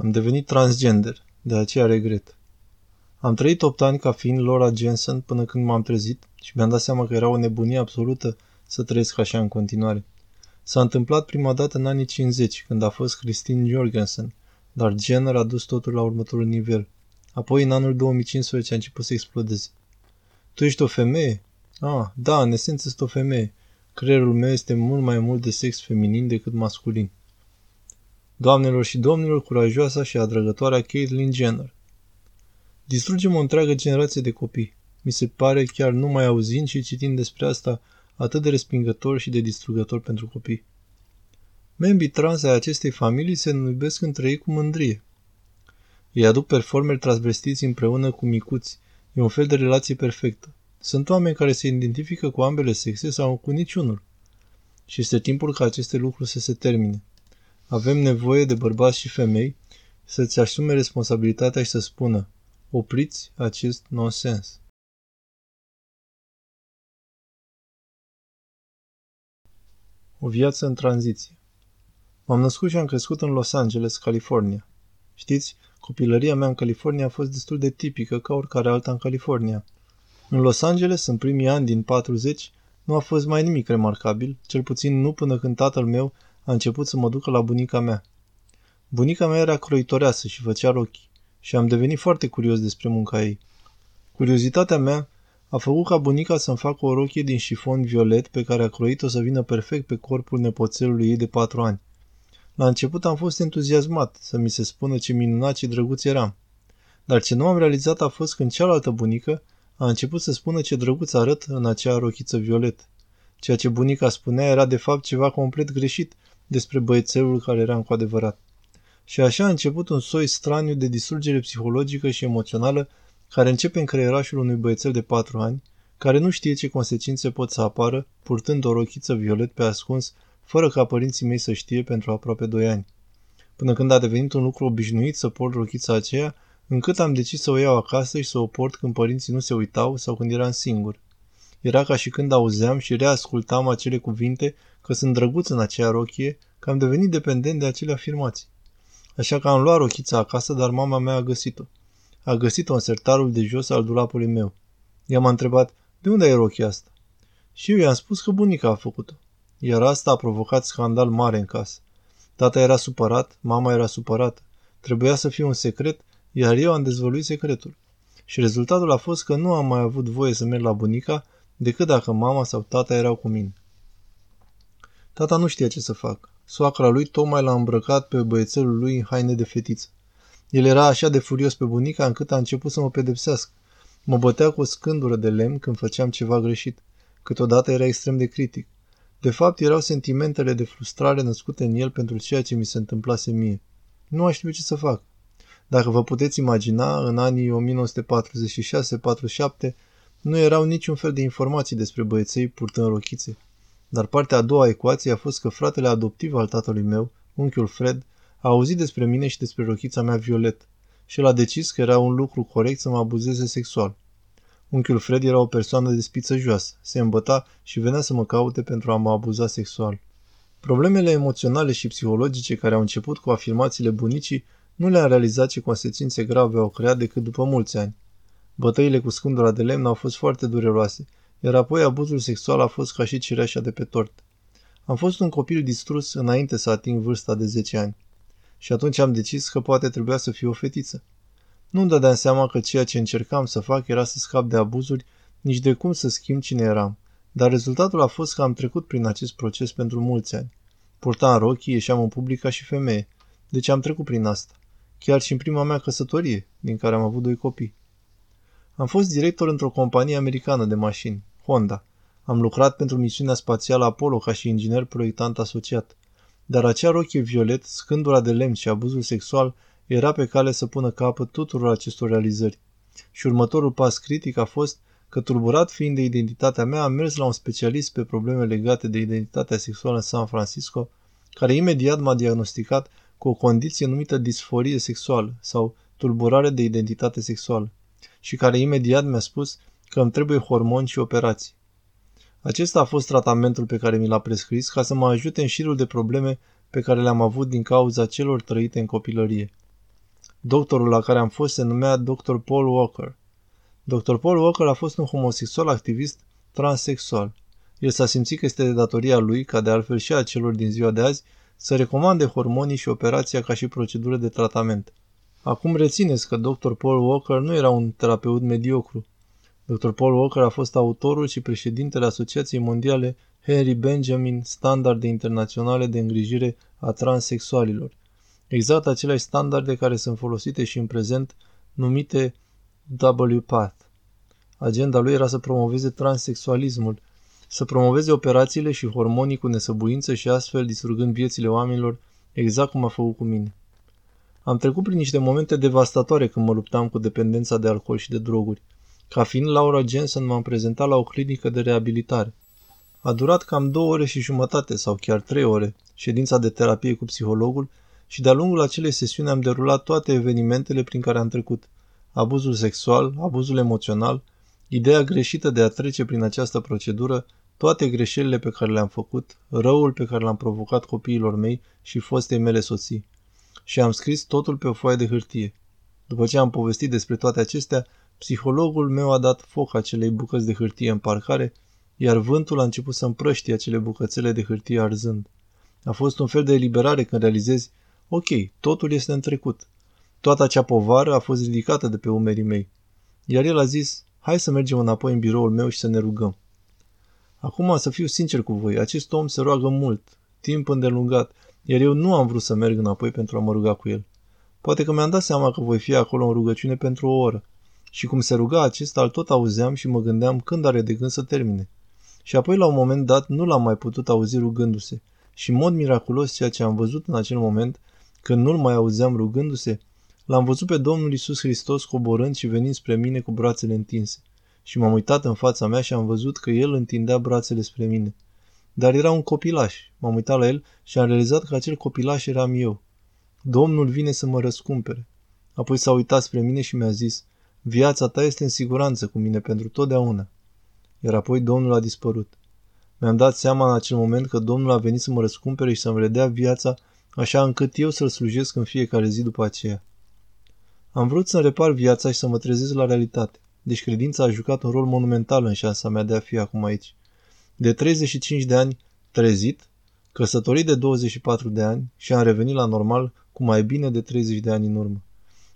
Am devenit transgender, de aceea regret. Am trăit 8 ani ca fiind Laura Jensen până când m-am trezit și mi-am dat seama că era o nebunie absolută să trăiesc așa în continuare. S-a întâmplat prima dată în anii 50, când a fost Christine Jorgensen, dar Jenner a dus totul la următorul nivel. Apoi, în anul 2015, a început să explodeze. Tu ești o femeie? Ah, da, în esență sunt o femeie. Creierul meu este mult mai mult de sex feminin decât masculin. Doamnelor și domnilor, curajoasa și adragătoarea Caitlyn Jenner. Distrugem o întreagă generație de copii. Mi se pare, chiar nu mai auzind și citind despre asta, atât de respingător și de distrugător pentru copii. Membrii trans ai acestei familii se iubesc între ei cu mândrie. Ei aduc performeri transvestiți împreună cu micuți. E un fel de relație perfectă. Sunt oameni care se identifică cu ambele sexe sau cu niciunul. Și este timpul ca aceste lucruri să se termine. Avem nevoie de bărbați și femei să-ți asume responsabilitatea și să spună opriți acest nonsens. O viață în tranziție M-am născut și am crescut în Los Angeles, California. Știți, copilăria mea în California a fost destul de tipică ca oricare alta în California. În Los Angeles, în primii ani din 40, nu a fost mai nimic remarcabil, cel puțin nu până când tatăl meu a început să mă ducă la bunica mea. Bunica mea era croitoreasă și făcea rochi și am devenit foarte curios despre munca ei. Curiozitatea mea a făcut ca bunica să-mi facă o rochie din șifon violet pe care a croit-o să vină perfect pe corpul nepoțelului ei de patru ani. La început am fost entuziasmat să mi se spună ce minunat și drăguț eram. Dar ce nu am realizat a fost când cealaltă bunică a început să spună ce drăguț arăt în acea rochiță violet. Ceea ce bunica spunea era de fapt ceva complet greșit despre băiețelul care era cu adevărat. Și așa a început un soi straniu de distrugere psihologică și emoțională care începe în creierașul unui băiețel de patru ani, care nu știe ce consecințe pot să apară purtând o rochiță violet pe ascuns, fără ca părinții mei să știe pentru aproape doi ani. Până când a devenit un lucru obișnuit să port rochița aceea, încât am decis să o iau acasă și să o port când părinții nu se uitau sau când eram singur. Era ca și când auzeam și reascultam acele cuvinte că sunt drăguț în aceea rochie, că am devenit dependent de acele afirmații. Așa că am luat rochița acasă, dar mama mea a găsit-o. A găsit-o în sertarul de jos al dulapului meu. Ea m-a întrebat, de unde ai rochia asta? Și eu i-am spus că bunica a făcut-o. Iar asta a provocat scandal mare în casă. Tata era supărat, mama era supărată. Trebuia să fie un secret, iar eu am dezvăluit secretul. Și rezultatul a fost că nu am mai avut voie să merg la bunica decât dacă mama sau tata erau cu mine. Tata nu știa ce să facă. Soacra lui tocmai l-a îmbrăcat pe băiețelul lui în haine de fetiță. El era așa de furios pe bunica încât a început să mă pedepsească. Mă bătea cu o scândură de lemn când făceam ceva greșit. Câteodată era extrem de critic. De fapt, erau sentimentele de frustrare născute în el pentru ceea ce mi se întâmplase mie. Nu aș știu ce să fac. Dacă vă puteți imagina, în anii 1946-47 nu erau niciun fel de informații despre băieței purtând rochițe. Dar partea a doua a ecuației a fost că fratele adoptiv al tatălui meu, unchiul Fred, a auzit despre mine și despre rochița mea violet și el a decis că era un lucru corect să mă abuzeze sexual. Unchiul Fred era o persoană de spiță joasă, se îmbăta și venea să mă caute pentru a mă abuza sexual. Problemele emoționale și psihologice care au început cu afirmațiile bunicii nu le-a realizat ce consecințe grave au creat decât după mulți ani. Bătăile cu scândura de lemn au fost foarte dureroase, iar apoi abuzul sexual a fost ca și cireașa de pe tort. Am fost un copil distrus înainte să ating vârsta de 10 ani. Și atunci am decis că poate trebuia să fiu o fetiță. Nu-mi dădeam seama că ceea ce încercam să fac era să scap de abuzuri, nici de cum să schimb cine eram. Dar rezultatul a fost că am trecut prin acest proces pentru mulți ani. Purtam rochii, ieșeam în public ca și femeie. Deci am trecut prin asta. Chiar și în prima mea căsătorie, din care am avut doi copii. Am fost director într-o companie americană de mașini, Honda. Am lucrat pentru misiunea spațială Apollo ca și inginer proiectant asociat. Dar acea rochie violet, scândura de lemn și abuzul sexual era pe cale să pună capăt tuturor acestor realizări. Și următorul pas critic a fost că, turburat fiind de identitatea mea, am mers la un specialist pe probleme legate de identitatea sexuală în San Francisco, care imediat m-a diagnosticat cu o condiție numită disforie sexuală sau tulburare de identitate sexuală și care imediat mi-a spus că îmi trebuie hormoni și operații. Acesta a fost tratamentul pe care mi l-a prescris ca să mă ajute în șirul de probleme pe care le-am avut din cauza celor trăite în copilărie. Doctorul la care am fost se numea Dr. Paul Walker. Dr. Paul Walker a fost un homosexual activist transexual. El s-a simțit că este de datoria lui, ca de altfel și a celor din ziua de azi, să recomande hormonii și operația ca și procedură de tratament. Acum rețineți că Dr. Paul Walker nu era un terapeut mediocru. Dr. Paul Walker a fost autorul și președintele Asociației Mondiale Henry Benjamin Standarde Internaționale de Îngrijire a Transsexualilor. Exact aceleași standarde care sunt folosite și în prezent, numite WPATH. Agenda lui era să promoveze transexualismul, să promoveze operațiile și hormonii cu nesăbuință și astfel distrugând viețile oamenilor, exact cum a făcut cu mine. Am trecut prin niște momente devastatoare când mă luptam cu dependența de alcool și de droguri. Ca fiind Laura Jensen, m-am prezentat la o clinică de reabilitare. A durat cam două ore și jumătate sau chiar trei ore ședința de terapie cu psihologul și de-a lungul acelei sesiuni am derulat toate evenimentele prin care am trecut. Abuzul sexual, abuzul emoțional, ideea greșită de a trece prin această procedură, toate greșelile pe care le-am făcut, răul pe care l-am provocat copiilor mei și fostei mele soții. Și am scris totul pe o foaie de hârtie. După ce am povestit despre toate acestea, psihologul meu a dat foc acelei bucăți de hârtie în parcare, iar vântul a început să împrăștie acele bucățele de hârtie arzând. A fost un fel de eliberare când realizezi, ok, totul este în trecut. Toată acea povară a fost ridicată de pe umerii mei. Iar el a zis, hai să mergem înapoi în biroul meu și să ne rugăm. Acum, să fiu sincer cu voi, acest om se roagă mult, timp îndelungat, iar eu nu am vrut să merg înapoi pentru a mă ruga cu el. Poate că mi-am dat seama că voi fi acolo în rugăciune pentru o oră. Și cum se ruga acesta, îl tot auzeam și mă gândeam când are de gând să termine. Și apoi, la un moment dat, nu l-am mai putut auzi rugându-se. Și, în mod miraculos, ceea ce am văzut în acel moment, când nu-l mai auzeam rugându-se, l-am văzut pe Domnul Isus Hristos coborând și venind spre mine cu brațele întinse. Și m-am uitat în fața mea și am văzut că el întindea brațele spre mine. Dar era un copilaș. M-am uitat la el și am realizat că acel copilaș eram eu. Domnul vine să mă răscumpere. Apoi s-a uitat spre mine și mi-a zis, viața ta este în siguranță cu mine pentru totdeauna. Iar apoi Domnul a dispărut. Mi-am dat seama în acel moment că Domnul a venit să mă răscumpere și să-mi redea viața așa încât eu să-L slujesc în fiecare zi după aceea. Am vrut să-mi repar viața și să mă trezesc la realitate, deci credința a jucat un rol monumental în șansa mea de a fi acum aici. De 35 de ani trezit, căsătorit de 24 de ani și am revenit la normal cu mai bine de 30 de ani în urmă.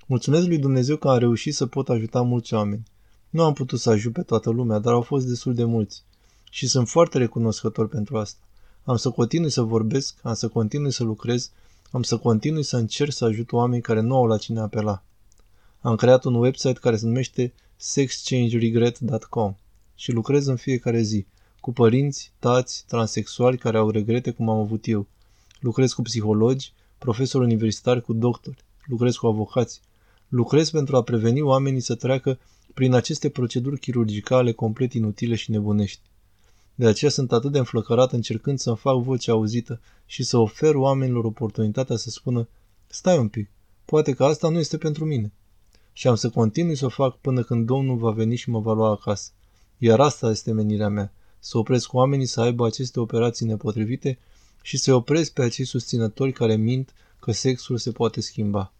Mulțumesc lui Dumnezeu că am reușit să pot ajuta mulți oameni. Nu am putut să ajut pe toată lumea, dar au fost destul de mulți. Și sunt foarte recunoscător pentru asta. Am să continui să vorbesc, am să continui să lucrez, am să continui să încerc să ajut oameni care nu au la cine apela. Am creat un website care se numește sexchangeregret.com și lucrez în fiecare zi cu părinți, tați, transexuali care au regrete cum am avut eu. Lucrez cu psihologi, profesori universitari cu doctori, lucrez cu avocați. Lucrez pentru a preveni oamenii să treacă prin aceste proceduri chirurgicale complet inutile și nebunești. De aceea sunt atât de înflăcărat încercând să-mi fac vocea auzită și să ofer oamenilor oportunitatea să spună Stai un pic, poate că asta nu este pentru mine. Și am să continui să o fac până când Domnul va veni și mă va lua acasă. Iar asta este menirea mea, să opresc oamenii să aibă aceste operații nepotrivite și să opresc pe acei susținători care mint că sexul se poate schimba.